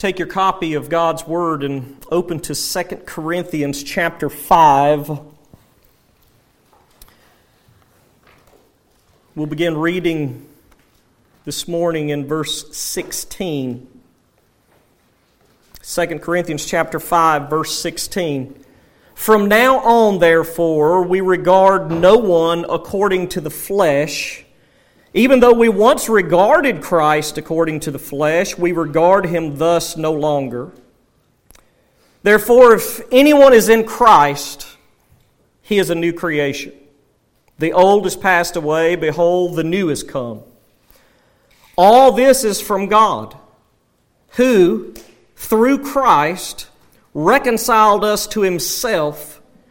take your copy of God's Word and open to 2 Corinthians chapter 5. We'll begin reading this morning in verse 16. 2 Corinthians chapter 5 verse 16. From now on therefore we regard no one according to the flesh even though we once regarded Christ according to the flesh, we regard him thus no longer. Therefore, if anyone is in Christ, he is a new creation. The old is passed away, behold, the new is come. All this is from God, who, through Christ, reconciled us to himself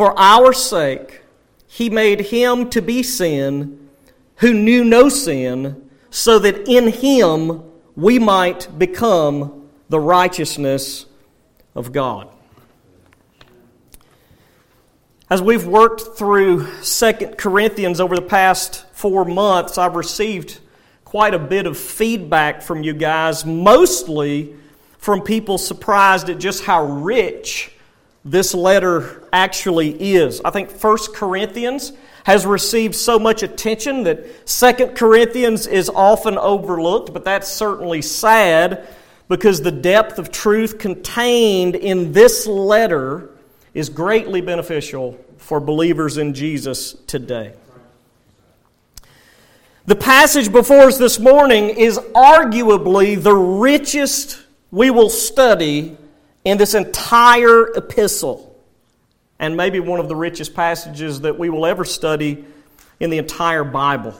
For our sake, he made him to be sin who knew no sin, so that in him we might become the righteousness of God. As we've worked through Second Corinthians over the past four months, I've received quite a bit of feedback from you guys, mostly from people surprised at just how rich this letter actually is. I think 1 Corinthians has received so much attention that 2 Corinthians is often overlooked, but that's certainly sad because the depth of truth contained in this letter is greatly beneficial for believers in Jesus today. The passage before us this morning is arguably the richest we will study in this entire epistle, and maybe one of the richest passages that we will ever study in the entire Bible.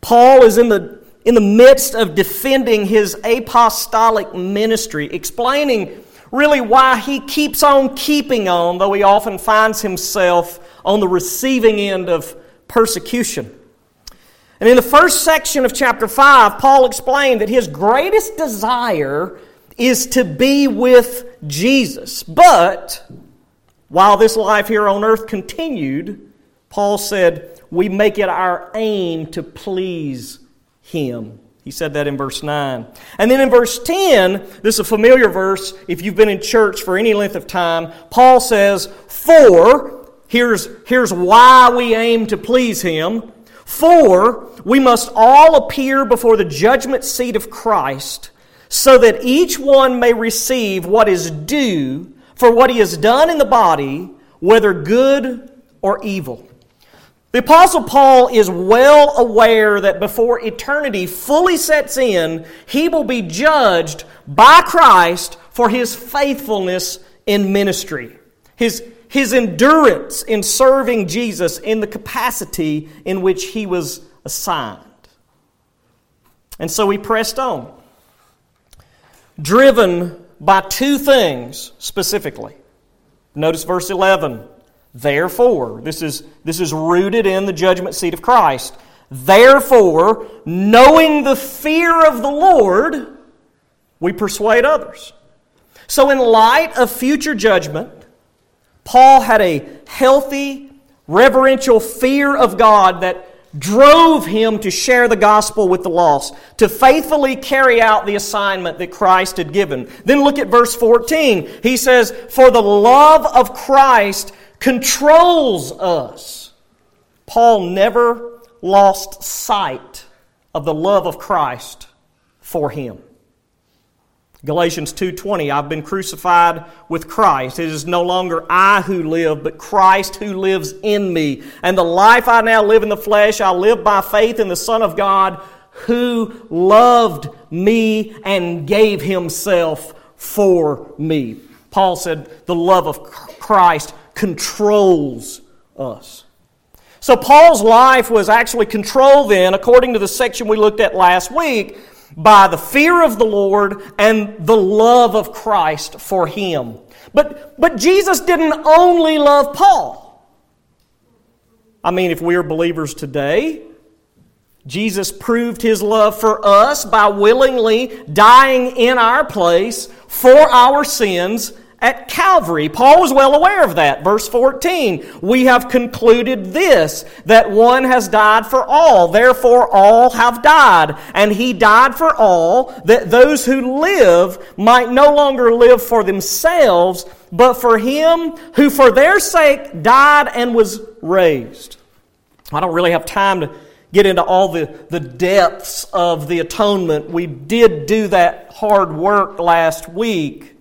Paul is in the, in the midst of defending his apostolic ministry, explaining really why he keeps on keeping on, though he often finds himself on the receiving end of persecution. And in the first section of chapter 5, Paul explained that his greatest desire is to be with Jesus. But while this life here on earth continued, Paul said, we make it our aim to please Him. He said that in verse 9. And then in verse 10, this is a familiar verse if you've been in church for any length of time. Paul says, For, here's, here's why we aim to please Him. For, we must all appear before the judgment seat of Christ so that each one may receive what is due for what he has done in the body, whether good or evil. The Apostle Paul is well aware that before eternity fully sets in, he will be judged by Christ for his faithfulness in ministry, his, his endurance in serving Jesus in the capacity in which he was assigned. And so he pressed on driven by two things specifically. Notice verse 11. Therefore, this is, this is rooted in the judgment seat of Christ. Therefore, knowing the fear of the Lord, we persuade others. So, in light of future judgment, Paul had a healthy, reverential fear of God that drove him to share the gospel with the lost, to faithfully carry out the assignment that Christ had given. Then look at verse 14. He says, For the love of Christ controls us. Paul never lost sight of the love of Christ for him. Galatians 2:20 I've been crucified with Christ. It is no longer I who live, but Christ who lives in me. And the life I now live in the flesh, I live by faith in the Son of God who loved me and gave himself for me. Paul said the love of Christ controls us. So Paul's life was actually controlled then, according to the section we looked at last week, by the fear of the Lord and the love of Christ for him. But, but Jesus didn't only love Paul. I mean, if we are believers today, Jesus proved his love for us by willingly dying in our place for our sins at Calvary. Paul was well aware of that. Verse 14, we have concluded this, that one has died for all, therefore all have died. And he died for all, that those who live might no longer live for themselves, but for him who for their sake died and was raised. I don't really have time to get into all the, the depths of the atonement. We did do that hard work last week.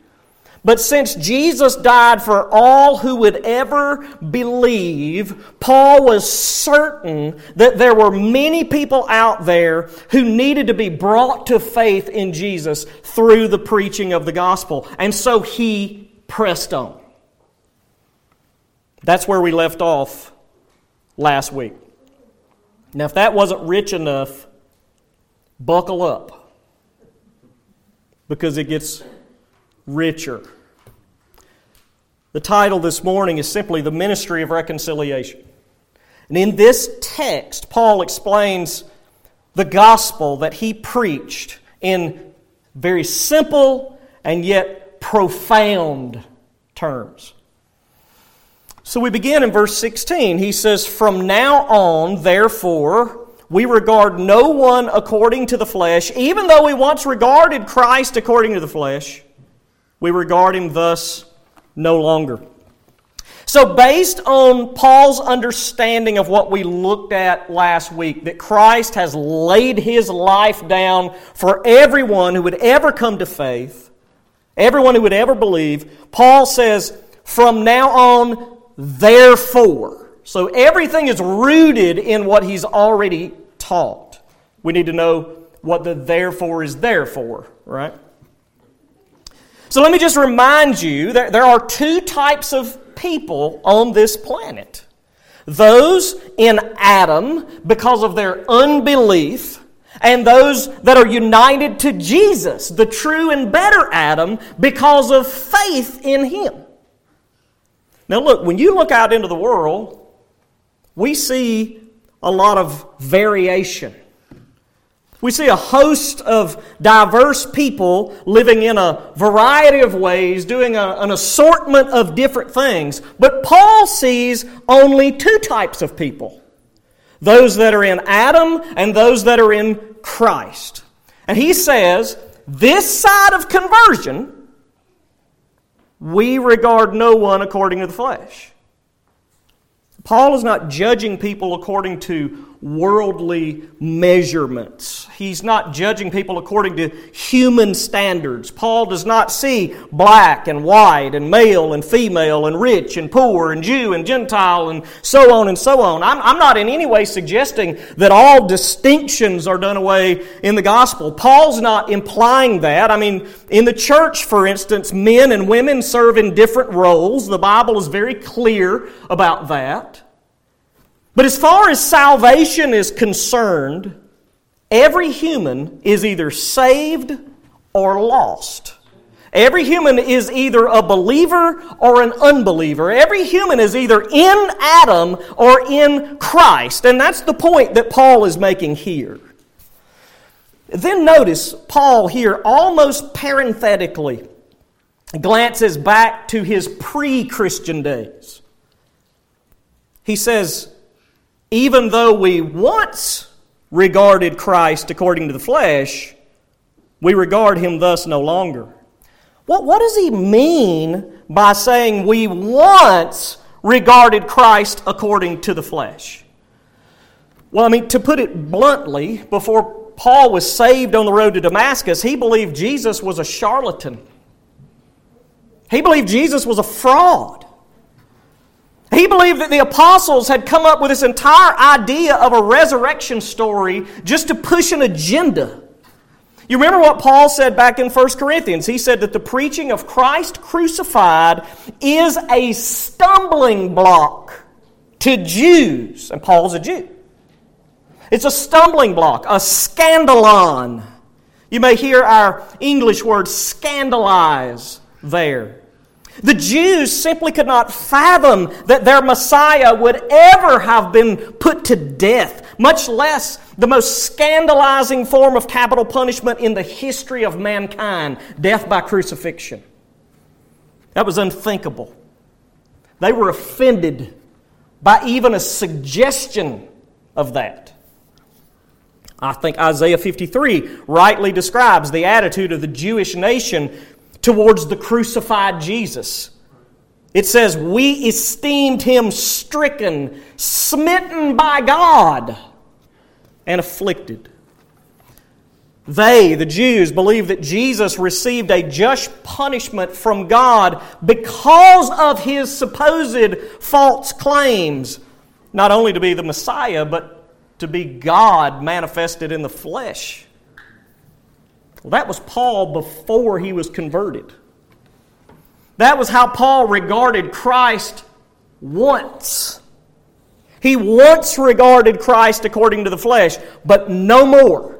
But since Jesus died for all who would ever believe, Paul was certain that there were many people out there who needed to be brought to faith in Jesus through the preaching of the gospel. And so he pressed on. That's where we left off last week. Now, if that wasn't rich enough, buckle up because it gets richer. The title this morning is simply The Ministry of Reconciliation. And in this text, Paul explains the gospel that he preached in very simple and yet profound terms. So we begin in verse 16. He says, From now on, therefore, we regard no one according to the flesh, even though we once regarded Christ according to the flesh. We regard him thus no longer. So, based on Paul's understanding of what we looked at last week, that Christ has laid his life down for everyone who would ever come to faith, everyone who would ever believe, Paul says, from now on, therefore. So, everything is rooted in what he's already taught. We need to know what the therefore is there for, right? So let me just remind you that there are two types of people on this planet those in Adam because of their unbelief, and those that are united to Jesus, the true and better Adam, because of faith in Him. Now, look, when you look out into the world, we see a lot of variation. We see a host of diverse people living in a variety of ways, doing a, an assortment of different things. But Paul sees only two types of people those that are in Adam and those that are in Christ. And he says, this side of conversion, we regard no one according to the flesh. Paul is not judging people according to worldly measurements. He's not judging people according to human standards. Paul does not see black and white and male and female and rich and poor and Jew and Gentile and so on and so on. I'm, I'm not in any way suggesting that all distinctions are done away in the gospel. Paul's not implying that. I mean, in the church, for instance, men and women serve in different roles. The Bible is very clear about that. But as far as salvation is concerned, every human is either saved or lost. Every human is either a believer or an unbeliever. Every human is either in Adam or in Christ. And that's the point that Paul is making here. Then notice Paul here almost parenthetically glances back to his pre Christian days. He says, even though we once regarded Christ according to the flesh, we regard him thus no longer. What, what does he mean by saying we once regarded Christ according to the flesh? Well, I mean, to put it bluntly, before Paul was saved on the road to Damascus, he believed Jesus was a charlatan. He believed Jesus was a fraud. He believed that the apostles had come up with this entire idea of a resurrection story just to push an agenda. You remember what Paul said back in 1 Corinthians? He said that the preaching of Christ crucified is a stumbling block to Jews. And Paul's a Jew. It's a stumbling block, a scandalon You may hear our English word scandalize there. The Jews simply could not fathom that their Messiah would ever have been put to death, much less the most scandalizing form of capital punishment in the history of mankind death by crucifixion. That was unthinkable. They were offended by even a suggestion of that. I think Isaiah 53 rightly describes the attitude of the Jewish nation towards the crucified Jesus. It says, We esteemed him stricken, smitten by God, and afflicted. They, the Jews, believed that Jesus received a just punishment from God because of his supposed false claims, not only to be the Messiah, but to be God manifested in the flesh. Well, that was Paul before he was converted. That was how Paul regarded Christ once. He once regarded Christ according to the flesh, but no more.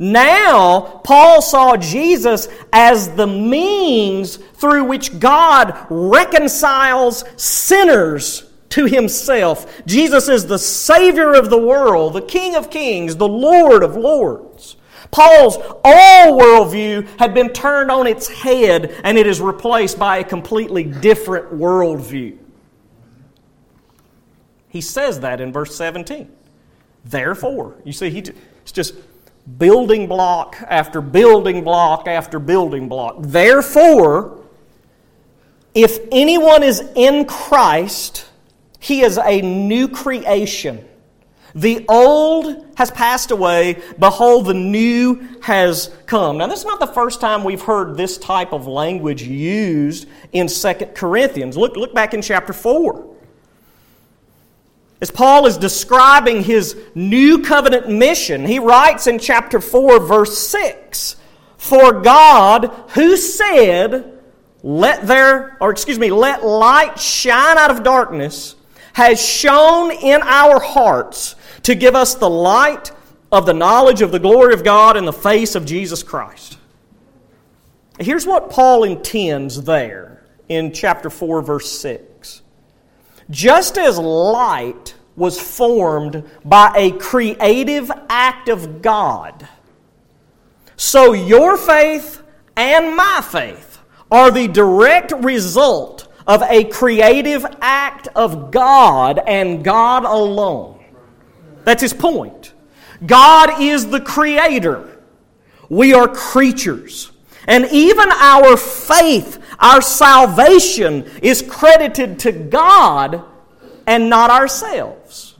Now, Paul saw Jesus as the means through which God reconciles sinners to himself. Jesus is the Savior of the world, the King of kings, the Lord of lords. Paul's all worldview had been turned on its head and it is replaced by a completely different worldview. He says that in verse 17. Therefore, you see, he, it's just building block after building block after building block. Therefore, if anyone is in Christ, he is a new creation. The old has passed away, behold, the new has come. Now, this is not the first time we've heard this type of language used in 2 Corinthians. Look, look back in chapter 4. As Paul is describing his new covenant mission, he writes in chapter 4, verse 6 For God, who said, Let there, or excuse me, let light shine out of darkness, has shone in our hearts to give us the light of the knowledge of the glory of God in the face of Jesus Christ. Here's what Paul intends there in chapter 4, verse 6. Just as light was formed by a creative act of God, so your faith and my faith are the direct result of a creative act of God and God alone. That's his point. God is the creator. We are creatures. And even our faith, our salvation, is credited to God and not ourselves.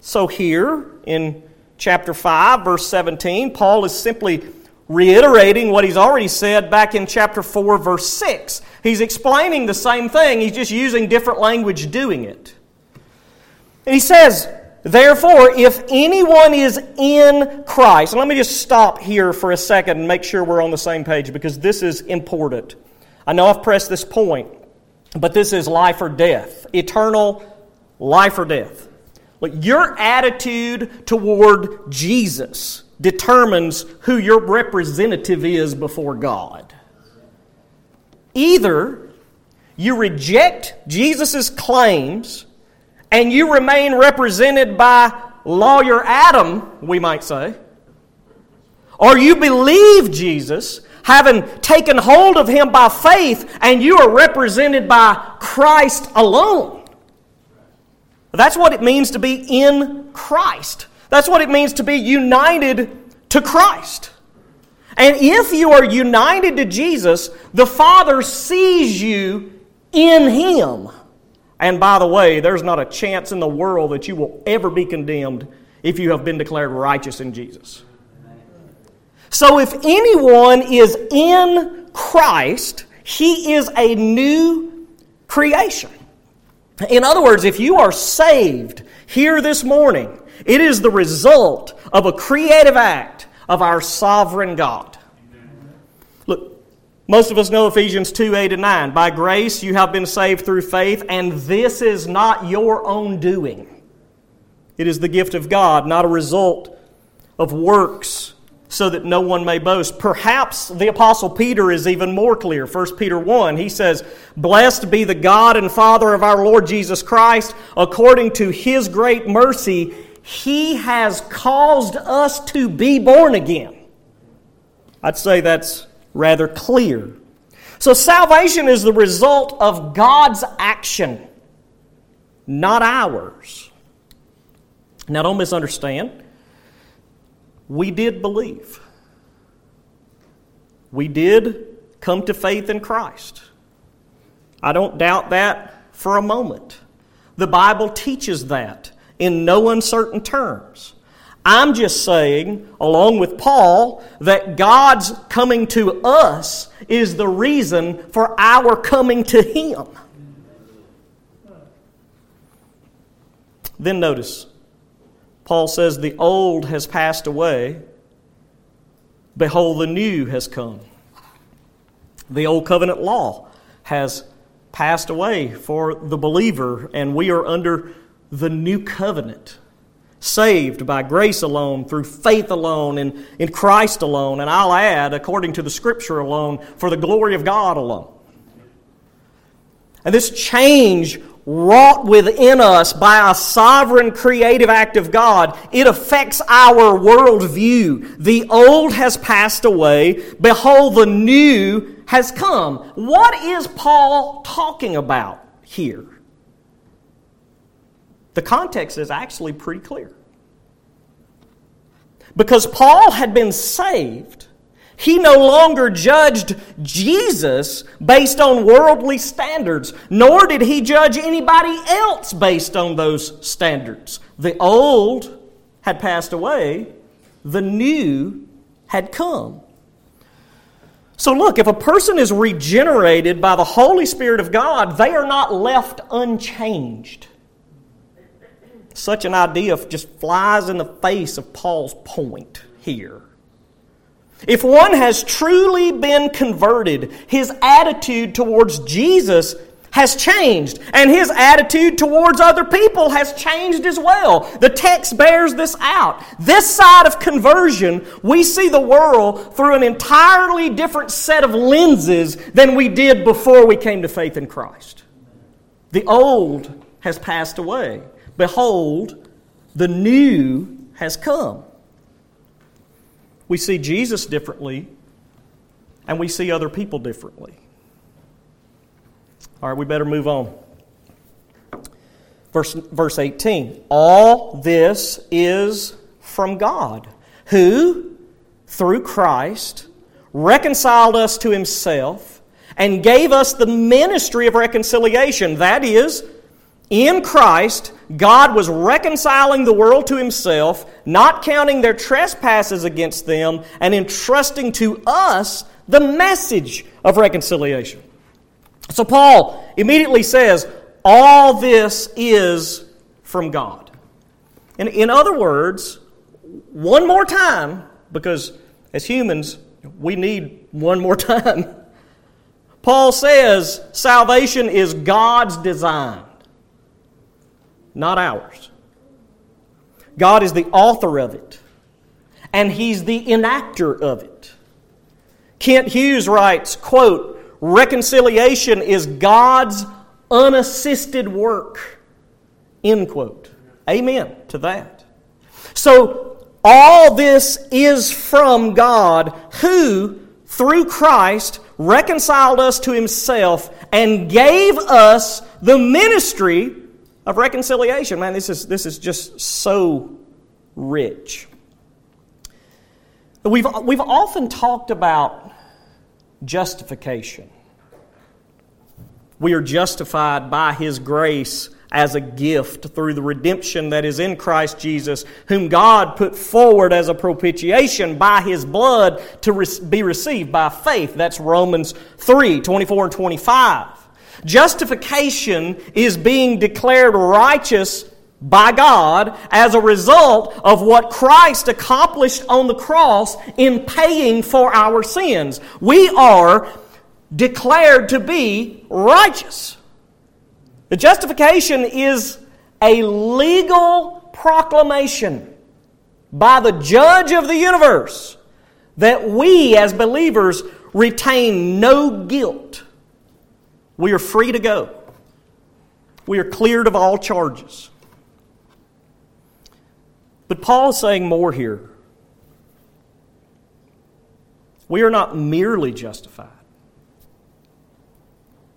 So here in chapter 5, verse 17, Paul is simply reiterating what he's already said back in chapter 4, verse 6. He's explaining the same thing, he's just using different language doing it. And he says, Therefore, if anyone is in Christ, and let me just stop here for a second and make sure we're on the same page because this is important. I know I've pressed this point, but this is life or death, eternal life or death. Look, your attitude toward Jesus determines who your representative is before God. Either you reject Jesus' claims and you remain represented by lawyer Adam, we might say, or you believe Jesus, having taken hold of him by faith, and you are represented by Christ alone. That's what it means to be in Christ. That's what it means to be united to Christ. And if you are united to Jesus, the Father sees you in Him. And by the way, there's not a chance in the world that you will ever be condemned if you have been declared righteous in Jesus. So if anyone is in Christ, he is a new creation. In other words, if you are saved here this morning, it is the result of a creative act of our sovereign God. Most of us know Ephesians 2 8 and 9. By grace you have been saved through faith, and this is not your own doing. It is the gift of God, not a result of works, so that no one may boast. Perhaps the Apostle Peter is even more clear. 1 Peter 1, he says, Blessed be the God and Father of our Lord Jesus Christ, according to his great mercy, he has caused us to be born again. I'd say that's rather clear. So salvation is the result of God's action, not ours. Now, don't misunderstand we did believe. We did come to faith in Christ. I don't doubt that for a moment. The Bible teaches that in no uncertain terms. I'm just saying, along with Paul, that God's coming to us is the reason for our coming to Him. Then notice, Paul says, The old has passed away. Behold, the new has come. The old covenant law has passed away for the believer, and we are under the new covenant, saved by grace alone, through faith alone, and in Christ alone, and I'll add, according to the Scripture alone, for the glory of God alone. And this change wrought within us by a sovereign creative act of God, it affects our worldview. The old has passed away. Behold, the new has come. What is Paul talking about here? The context is actually pretty clear. Because Paul had been saved he no longer judged Jesus based on worldly standards, nor did he judge anybody else based on those standards. The old had passed away, the new had come. So, look, if a person is regenerated by the Holy Spirit of God, they are not left unchanged. Such an idea just flies in the face of Paul's point here. If one has truly been converted, his attitude towards Jesus has changed, and his attitude towards other people has changed as well. The text bears this out. This side of conversion, we see the world through an entirely different set of lenses than we did before we came to faith in Christ. The old has passed away. Behold, the new has come. We see Jesus differently, and we see other people differently. All right, we better move on. Verse, verse 18 All this is from God, who, through Christ, reconciled us to himself and gave us the ministry of reconciliation. That is, in Christ, God was reconciling the world to himself, not counting their trespasses against them, and entrusting to us the message of reconciliation. So Paul immediately says, All this is from God. And in other words, one more time, because as humans, we need one more time. Paul says salvation is God's design not ours. God is the author of it, and He's the enactor of it. Kent Hughes writes, quote, reconciliation is God's unassisted work, end quote. Amen to that. So, all this is from God who, through Christ, reconciled us to Himself and gave us the ministry of reconciliation. Man, this is, this is just so rich. We've, we've often talked about justification. We are justified by His grace as a gift through the redemption that is in Christ Jesus, whom God put forward as a propitiation by His blood to be received by faith. That's Romans 3 24 and 25. Justification is being declared righteous by God as a result of what Christ accomplished on the cross in paying for our sins. We are declared to be righteous. The justification is a legal proclamation by the judge of the universe that we as believers retain no guilt. We are free to go. We are cleared of all charges. But Paul is saying more here. We are not merely justified.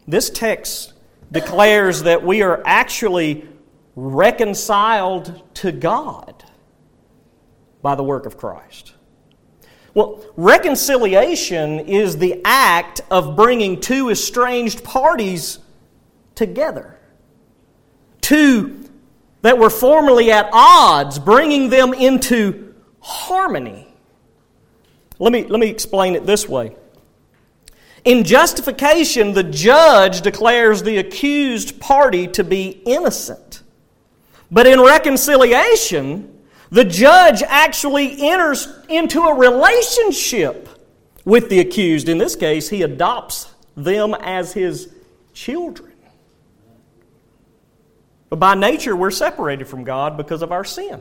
This text declares that we are actually reconciled to God by the work of Christ. Well, reconciliation is the act of bringing two estranged parties together. Two that were formerly at odds, bringing them into harmony. Let me, let me explain it this way. In justification, the judge declares the accused party to be innocent. But in reconciliation, the judge actually enters into a relationship with the accused. In this case, he adopts them as his children. But by nature, we're separated from God because of our sin.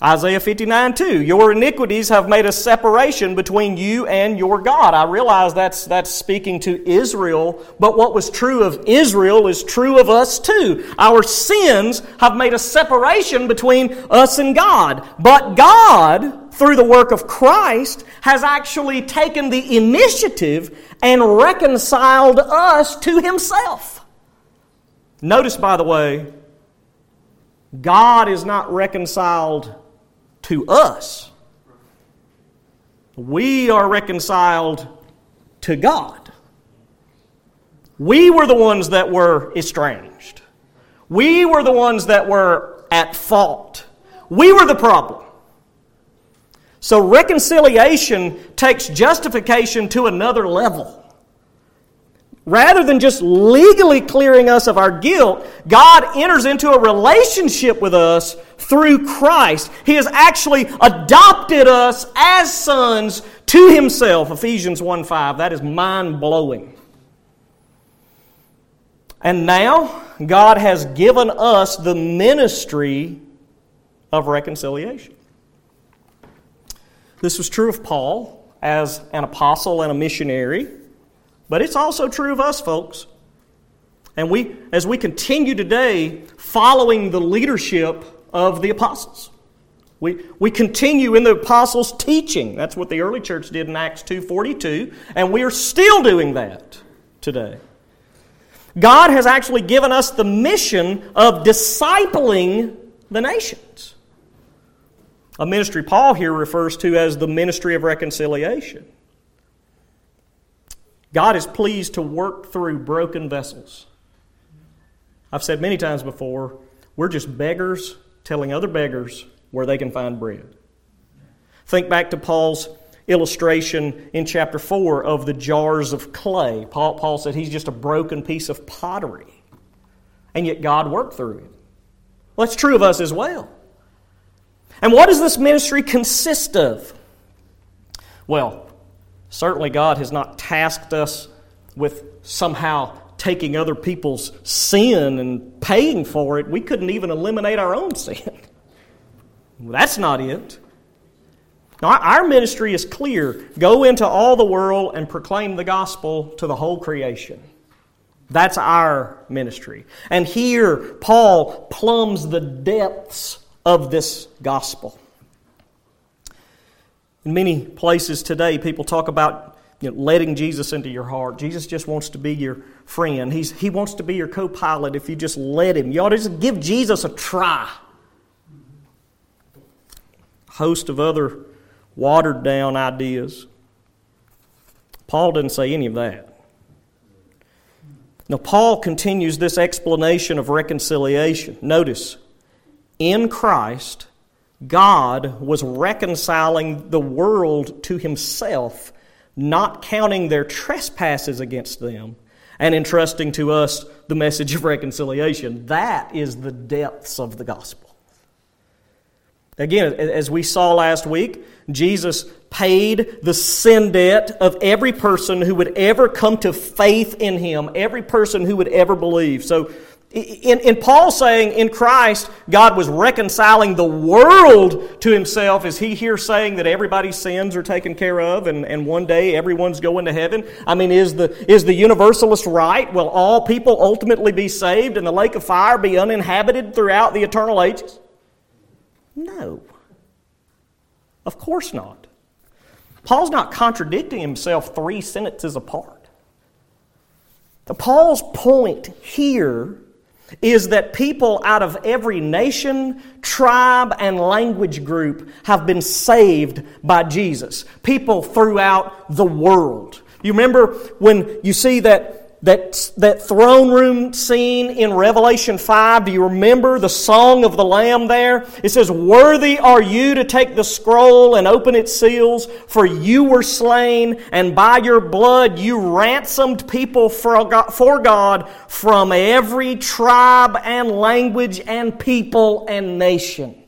Isaiah 59 2. Your iniquities have made a separation between you and your God. I realize that's, that's speaking to Israel, but what was true of Israel is true of us too. Our sins have made a separation between us and God. But God, through the work of Christ, has actually taken the initiative and reconciled us to Himself. Notice, by the way, God is not reconciled to us. We are reconciled to God. We were the ones that were estranged. We were the ones that were at fault. We were the problem. So reconciliation takes justification to another level. Rather than just legally clearing us of our guilt, God enters into a relationship with us through Christ. He has actually adopted us as sons to Himself. Ephesians 1 5. That is mind blowing. And now, God has given us the ministry of reconciliation. This was true of Paul as an apostle and a missionary. But it's also true of us, folks. And we, as we continue today following the leadership of the apostles, we, we continue in the apostles' teaching. That's what the early church did in Acts 2.42, and we are still doing that today. God has actually given us the mission of discipling the nations. A ministry Paul here refers to as the ministry of reconciliation. God is pleased to work through broken vessels. I've said many times before, we're just beggars telling other beggars where they can find bread. Think back to Paul's illustration in chapter 4 of the jars of clay. Paul, Paul said he's just a broken piece of pottery, and yet God worked through it. Well, that's true of us as well. And what does this ministry consist of? Well, Certainly, God has not tasked us with somehow taking other people's sin and paying for it. We couldn't even eliminate our own sin. That's not it. Now, our ministry is clear go into all the world and proclaim the gospel to the whole creation. That's our ministry. And here, Paul plumbs the depths of this gospel. In many places today, people talk about you know, letting Jesus into your heart. Jesus just wants to be your friend. He's, he wants to be your co pilot if you just let him. You ought to just give Jesus a try. A host of other watered down ideas. Paul didn't say any of that. Now, Paul continues this explanation of reconciliation. Notice, in Christ, God was reconciling the world to himself, not counting their trespasses against them, and entrusting to us the message of reconciliation. That is the depths of the gospel. Again, as we saw last week, Jesus paid the sin debt of every person who would ever come to faith in him, every person who would ever believe. So In, in Paul saying in Christ, God was reconciling the world to himself, is he here saying that everybody's sins are taken care of and, and one day everyone's going to heaven? I mean, is the, is the universalist right? Will all people ultimately be saved and the lake of fire be uninhabited throughout the eternal ages? No. Of course not. Paul's not contradicting himself three sentences apart. Paul's point here is that people out of every nation, tribe, and language group have been saved by Jesus. People throughout the world. You remember when you see that that, that throne room scene in Revelation 5, do you remember the song of the Lamb there? It says, Worthy are you to take the scroll and open its seals, for you were slain, and by your blood you ransomed people for God from every tribe and language and people and nation.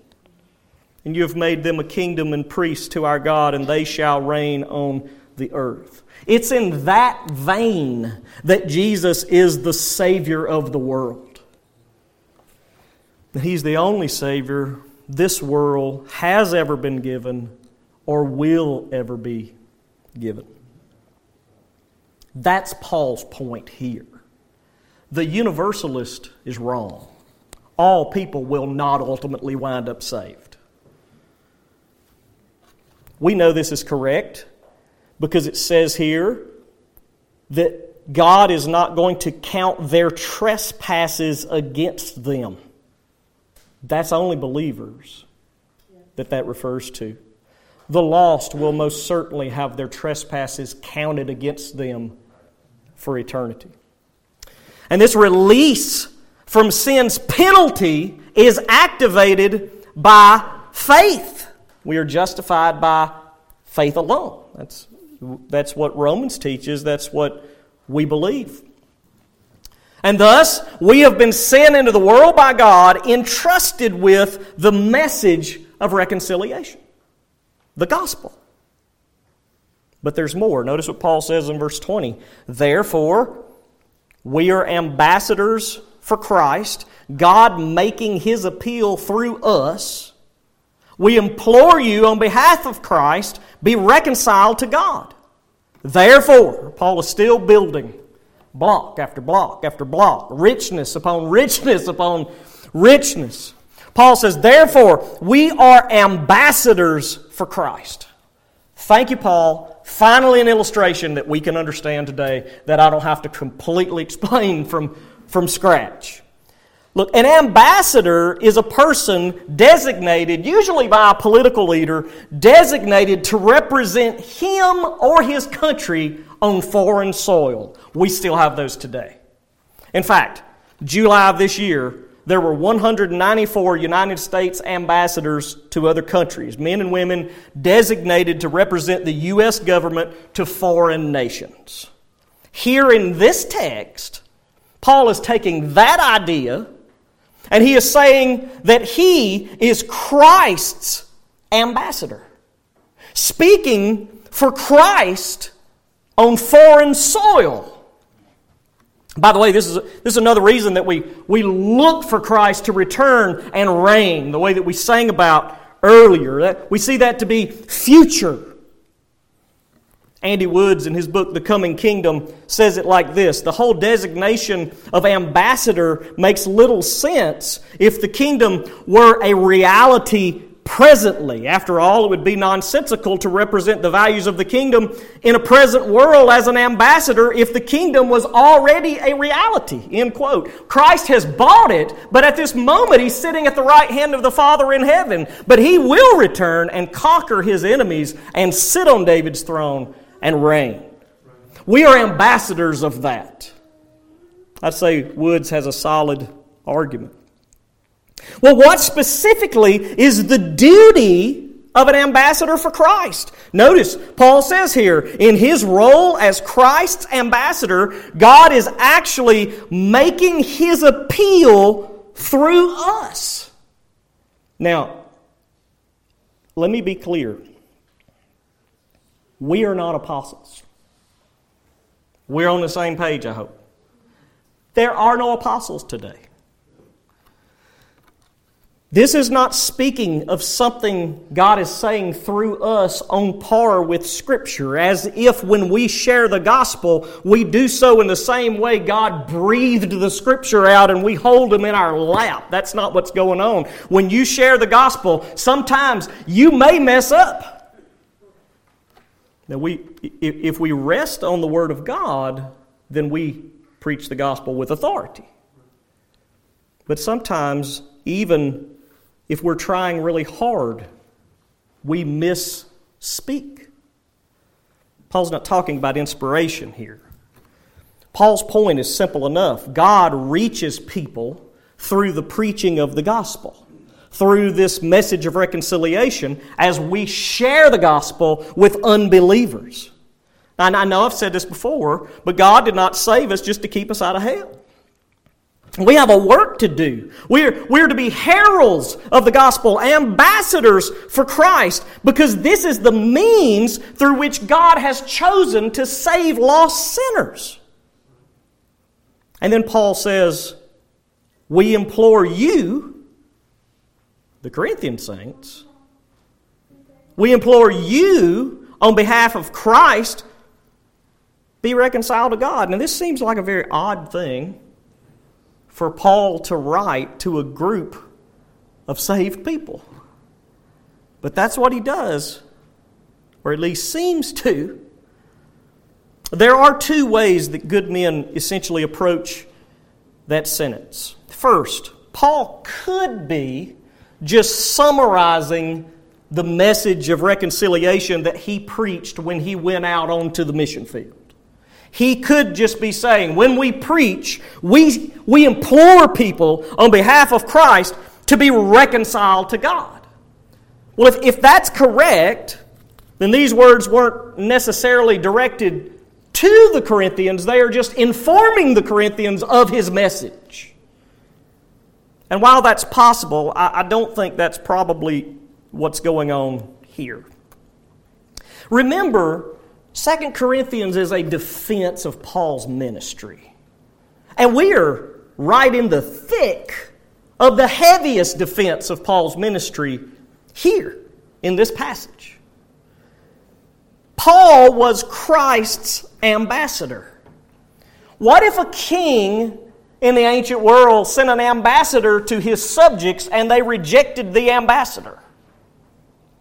And you have made them a kingdom and priests to our God, and they shall reign on the earth. It's in that vein that Jesus is the Savior of the world. He's the only Savior this world has ever been given or will ever be given. That's Paul's point here. The universalist is wrong. All people will not ultimately wind up saved. We know this is correct because it says here that God is not going to count their trespasses against them. That's only believers that that refers to. The lost will most certainly have their trespasses counted against them for eternity. And this release from sin's penalty is activated by faith. We are justified by faith alone. That's that's what Romans teaches. That's what we believe. And thus, we have been sent into the world by God, entrusted with the message of reconciliation, the gospel. But there's more. Notice what Paul says in verse 20. Therefore, we are ambassadors for Christ, God making his appeal through us. We implore you on behalf of Christ be reconciled to God. Therefore, Paul is still building block after block after block, richness upon richness upon richness. Paul says, Therefore, we are ambassadors for Christ. Thank you, Paul. Finally, an illustration that we can understand today that I don't have to completely explain from, from scratch. Look, an ambassador is a person designated, usually by a political leader, designated to represent him or his country on foreign soil. We still have those today. In fact, July of this year, there were 194 United States ambassadors to other countries, men and women designated to represent the U.S. government to foreign nations. Here in this text, Paul is taking that idea and he is saying that he is Christ's ambassador, speaking for Christ on foreign soil. By the way, this is, this is another reason that we, we look for Christ to return and reign, the way that we sang about earlier. We see that to be future. Andy Woods, in his book, The Coming Kingdom, says it like this The whole designation of ambassador makes little sense if the kingdom were a reality presently. After all, it would be nonsensical to represent the values of the kingdom in a present world as an ambassador if the kingdom was already a reality. End quote. Christ has bought it, but at this moment he's sitting at the right hand of the Father in heaven. But he will return and conquer his enemies and sit on David's throne and reign. We are ambassadors of that. I'd say Woods has a solid argument. Well, what specifically is the duty of an ambassador for Christ? Notice, Paul says here, in his role as Christ's ambassador, God is actually making his appeal through us. Now, let me be clear. We are not apostles. We're on the same page, I hope. There are no apostles today. This is not speaking of something God is saying through us on par with Scripture, as if when we share the gospel, we do so in the same way God breathed the Scripture out and we hold them in our lap. That's not what's going on. When you share the gospel, sometimes you may mess up. Now, we, if we rest on the Word of God, then we preach the gospel with authority. But sometimes, even if we're trying really hard, we misspeak. Paul's not talking about inspiration here. Paul's point is simple enough God reaches people through the preaching of the gospel, through this message of reconciliation, as we share the gospel with unbelievers. And I know I've said this before, but God did not save us just to keep us out of hell. We have a work to do. We're, we're to be heralds of the gospel, ambassadors for Christ, because this is the means through which God has chosen to save lost sinners. And then Paul says, We implore you, the Corinthian saints, we implore you on behalf of Christ, be reconciled to God. Now, this seems like a very odd thing for Paul to write to a group of saved people. But that's what he does, or at least seems to. There are two ways that good men essentially approach that sentence. First, Paul could be just summarizing the message of reconciliation that he preached when he went out onto the mission field. He could just be saying, when we preach, we, we implore people on behalf of Christ to be reconciled to God. Well, if, if that's correct, then these words weren't necessarily directed to the Corinthians, they are just informing the Corinthians of his message. And while that's possible, I, I don't think that's probably what's going on here. Remember, Second Corinthians is a defense of Paul's ministry. And we are right in the thick of the heaviest defense of Paul's ministry here in this passage. Paul was Christ's ambassador. What if a king in the ancient world sent an ambassador to his subjects and they rejected the ambassador?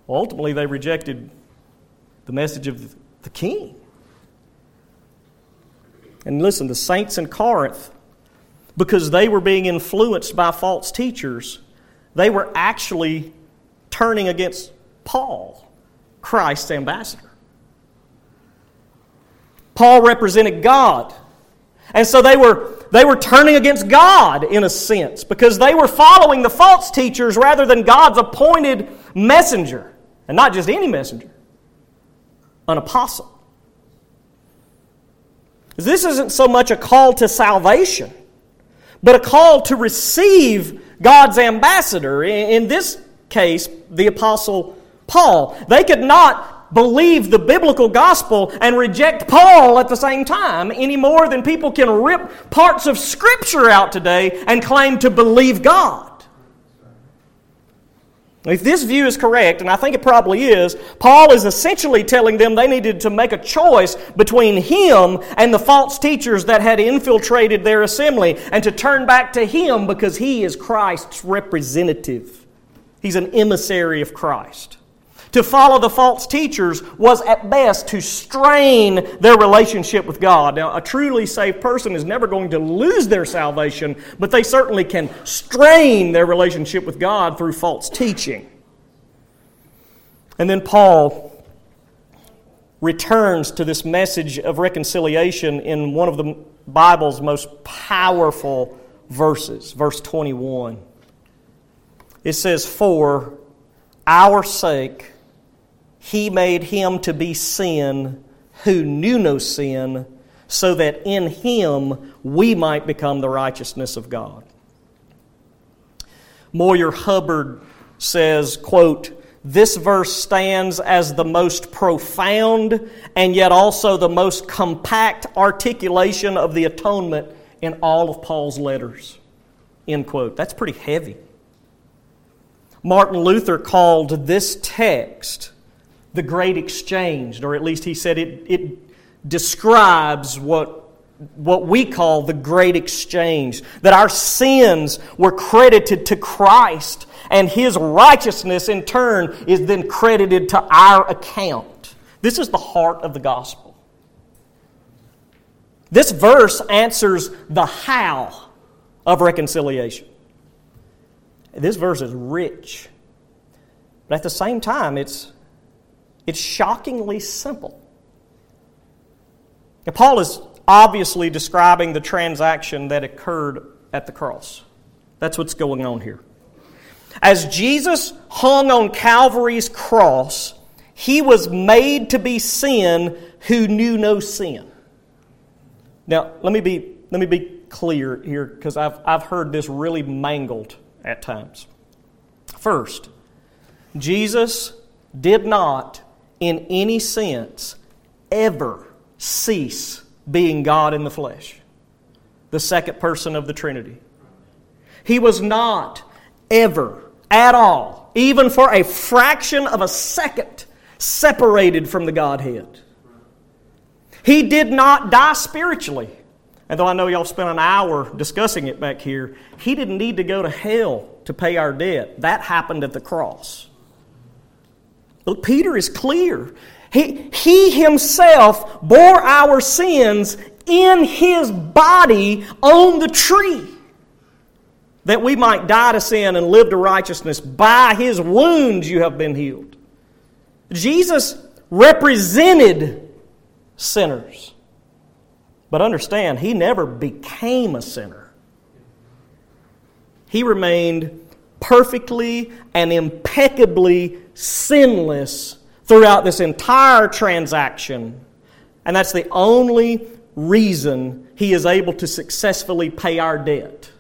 Well, ultimately, they rejected the message of the king. And listen, the saints in Corinth, because they were being influenced by false teachers, they were actually turning against Paul, Christ's ambassador. Paul represented God. And so they were, they were turning against God in a sense because they were following the false teachers rather than God's appointed messenger. And not just any messenger, an apostle. This isn't so much a call to salvation, but a call to receive God's ambassador. In this case, the apostle Paul. They could not believe the biblical gospel and reject Paul at the same time any more than people can rip parts of Scripture out today and claim to believe God. If this view is correct, and I think it probably is, Paul is essentially telling them they needed to make a choice between him and the false teachers that had infiltrated their assembly and to turn back to him because he is Christ's representative. He's an emissary of Christ. To follow the false teachers was at best to strain their relationship with God. Now, a truly saved person is never going to lose their salvation, but they certainly can strain their relationship with God through false teaching. And then Paul returns to this message of reconciliation in one of the Bible's most powerful verses, verse 21. It says, For our sake, he made him to be sin who knew no sin, so that in him we might become the righteousness of God. Moyer Hubbard says, quote, this verse stands as the most profound and yet also the most compact articulation of the atonement in all of Paul's letters. End quote. That's pretty heavy. Martin Luther called this text the great exchange, or at least he said it, it describes what, what we call the great exchange. That our sins were credited to Christ, and his righteousness in turn is then credited to our account. This is the heart of the gospel. This verse answers the how of reconciliation. This verse is rich, but at the same time, it's, it's shockingly simple. Now, Paul is obviously describing the transaction that occurred at the cross. That's what's going on here. As Jesus hung on Calvary's cross, he was made to be sin who knew no sin. Now, let me be, let me be clear here because I've, I've heard this really mangled at times. First, Jesus did not, in any sense, ever cease being God in the flesh, the second person of the Trinity. He was not ever, at all, even for a fraction of a second, separated from the Godhead. He did not die spiritually. And though I know y'all spent an hour discussing it back here, he didn't need to go to hell to pay our debt. That happened at the cross. Peter is clear. He, he himself bore our sins in his body on the tree that we might die to sin and live to righteousness. By his wounds you have been healed. Jesus represented sinners. But understand, he never became a sinner. He remained perfectly and impeccably sinless throughout this entire transaction. And that's the only reason he is able to successfully pay our debt.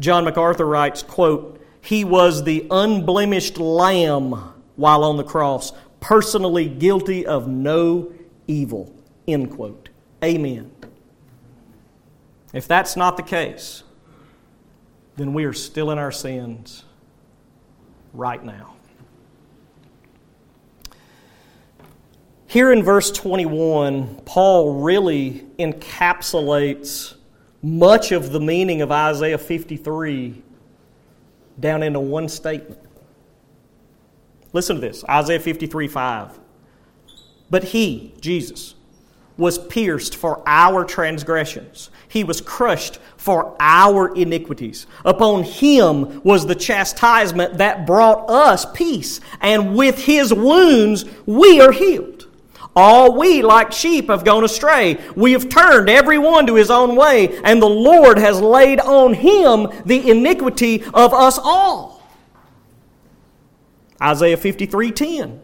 John MacArthur writes, quote, He was the unblemished lamb while on the cross, personally guilty of no evil. End quote. Amen. If that's not the case, then we are still in our sins right now. Here in verse 21, Paul really encapsulates much of the meaning of Isaiah 53 down into one statement. Listen to this Isaiah 53 5. But he, Jesus, was pierced for our transgressions. He was crushed for our iniquities. Upon him was the chastisement that brought us peace, and with his wounds we are healed. All we, like sheep, have gone astray. We have turned every one to his own way, and the Lord has laid on him the iniquity of us all. Isaiah 53 10.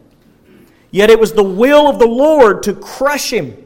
Yet it was the will of the Lord to crush him.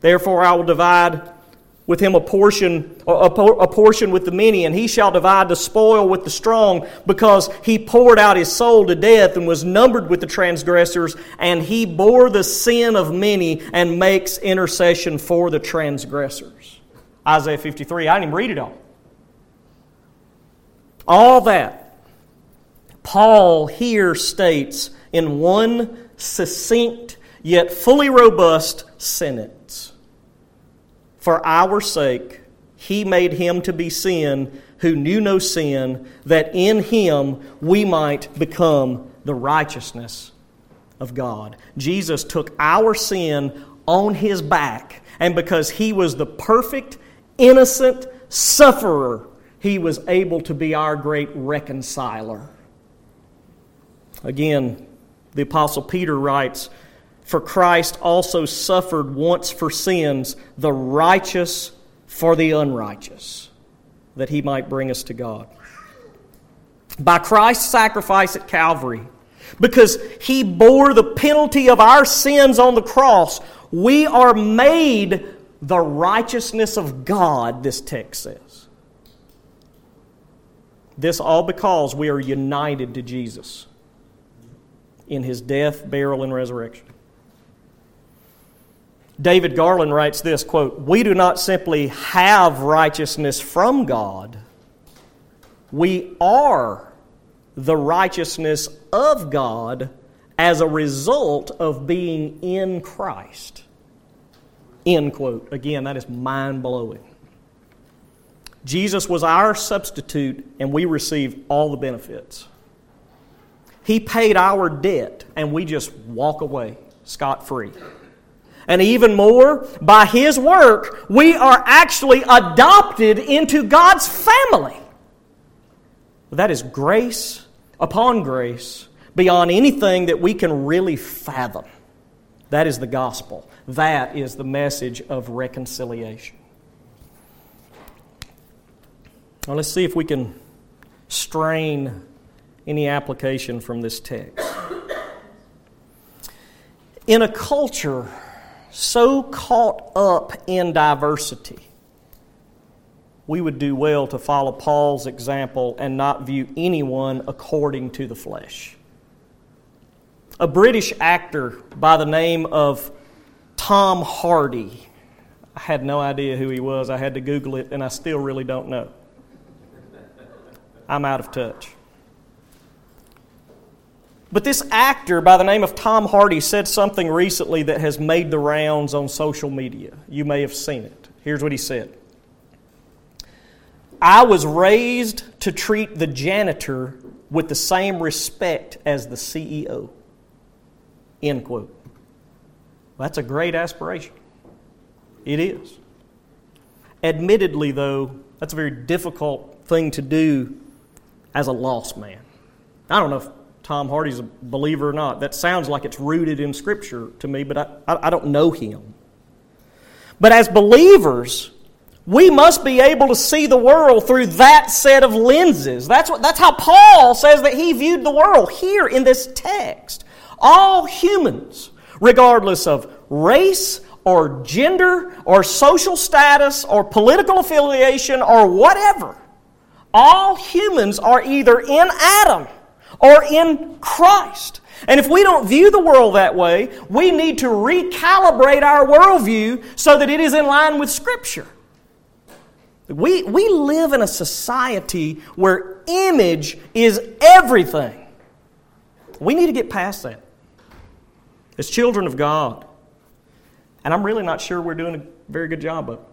Therefore, I will divide with him a portion, a, portion with the many, and he shall divide the spoil with the strong, because he poured out his soul to death and was numbered with the transgressors, and he bore the sin of many and makes intercession for the transgressors. Isaiah 53. I didn't even read it all. All that Paul here states in one succinct yet fully robust sentence. For our sake, he made him to be sin who knew no sin, that in him we might become the righteousness of God. Jesus took our sin on his back, and because he was the perfect, innocent sufferer, he was able to be our great reconciler. Again, the Apostle Peter writes, for Christ also suffered once for sins, the righteous for the unrighteous, that he might bring us to God. by Christ's sacrifice at Calvary, because he bore the penalty of our sins on the cross, we are made the righteousness of God, this text says. This all because we are united to Jesus in his death, burial, and resurrection. David Garland writes this quote, We do not simply have righteousness from God, we are the righteousness of God as a result of being in Christ. End quote. Again, that is mind blowing. Jesus was our substitute, and we received all the benefits. He paid our debt, and we just walk away scot free. And even more, by His work, we are actually adopted into God's family. That is grace upon grace beyond anything that we can really fathom. That is the gospel. That is the message of reconciliation. Now, let's see if we can strain any application from this text. In a culture so caught up in diversity, we would do well to follow Paul's example and not view anyone according to the flesh. A British actor by the name of Tom Hardy. I had no idea who he was. I had to Google it, and I still really don't know. I'm out of touch. But this actor by the name of Tom Hardy said something recently that has made the rounds on social media. You may have seen it. Here's what he said I was raised to treat the janitor with the same respect as the CEO. End quote. That's a great aspiration. It is. Admittedly, though, that's a very difficult thing to do as a lost man. I don't know if Tom Hardy's a believer or not. That sounds like it's rooted in Scripture to me, but I, I, don't know him. But as believers, we must be able to see the world through that set of lenses. That's, what, that's how Paul says that he viewed the world here in this text. All humans, regardless of race or gender or social status or political affiliation or whatever, all humans are either in Adam or in Christ. And if we don't view the world that way, we need to recalibrate our worldview so that it is in line with Scripture. We, we live in a society where image is everything. We need to get past that as children of God. And I'm really not sure we're doing a very good job of it.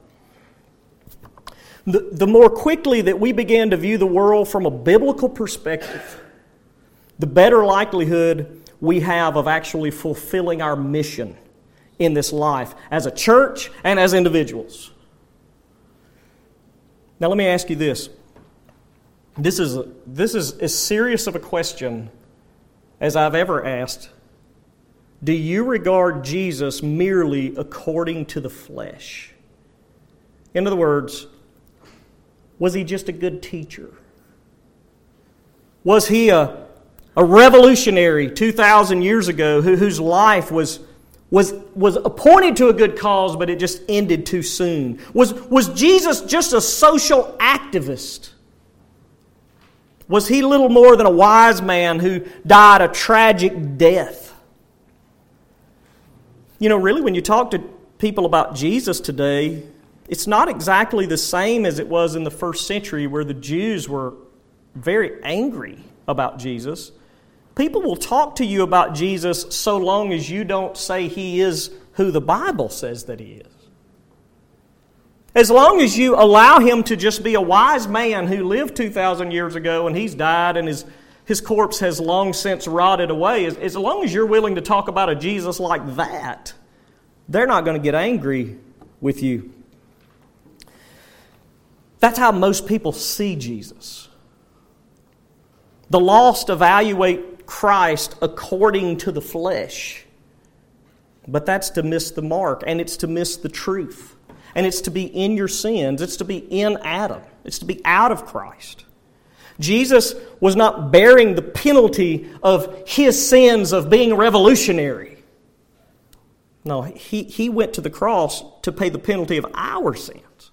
The, the more quickly that we begin to view the world from a biblical perspective, the better likelihood we have of actually fulfilling our mission in this life as a church and as individuals. Now, let me ask you this. This is, this is as serious of a question as I've ever asked do you regard Jesus merely according to the flesh? In other words, was he just a good teacher? Was he a, a revolutionary 2,000 years ago who, whose life was, was, was appointed to a good cause, but it just ended too soon? Was, was Jesus just a social activist? Was he little more than a wise man who died a tragic death? You know, really, when you talk to people about Jesus today, it's not exactly the same as it was in the first century where the Jews were very angry about Jesus. People will talk to you about Jesus so long as you don't say he is who the Bible says that he is. As long as you allow him to just be a wise man who lived 2,000 years ago and he's died and his, his corpse has long since rotted away, as, as long as you're willing to talk about a Jesus like that, they're not going to get angry with you. That's how most people see Jesus. The lost evaluate Christ according to the flesh. But that's to miss the mark, and it's to miss the truth. And it's to be in your sins, it's to be in Adam, it's to be out of Christ. Jesus was not bearing the penalty of his sins of being revolutionary. No, he, he went to the cross to pay the penalty of our sins.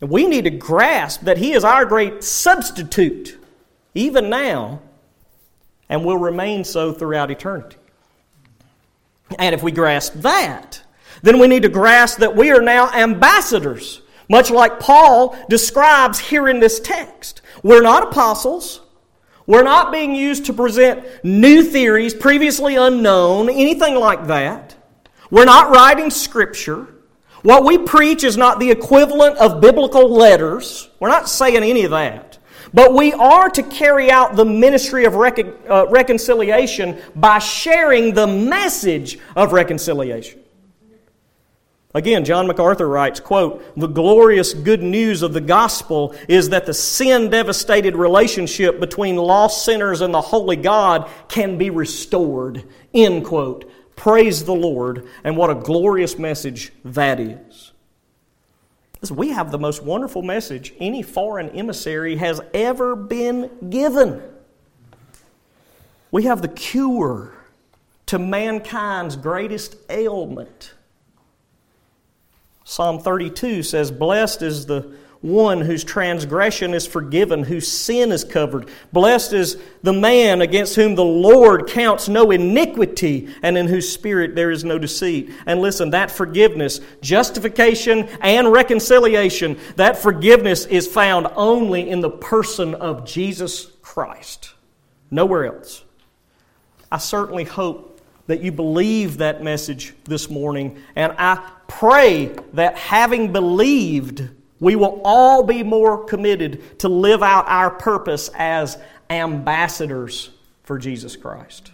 And we need to grasp that he is our great substitute, even now, and will remain so throughout eternity. And if we grasp that, then we need to grasp that we are now ambassadors, much like Paul describes here in this text. We're not apostles. We're not being used to present new theories previously unknown, anything like that. We're not writing scripture. What we preach is not the equivalent of biblical letters. We're not saying any of that. But we are to carry out the ministry of recon, uh, reconciliation by sharing the message of reconciliation. Again, John MacArthur writes, quote, "The glorious good news of the gospel is that the sin-devastated relationship between lost sinners and the holy God can be restored." End quote. Praise the Lord, and what a glorious message that is. We have the most wonderful message any foreign emissary has ever been given. We have the cure to mankind's greatest ailment. Psalm 32 says, Blessed is the one whose transgression is forgiven, whose sin is covered. Blessed is the man against whom the Lord counts no iniquity, and in whose spirit there is no deceit. And listen, that forgiveness, justification, and reconciliation, that forgiveness is found only in the person of Jesus Christ, nowhere else. I certainly hope that you believe that message this morning. And I pray that having believed, we will all be more committed to live out our purpose as ambassadors for Jesus Christ.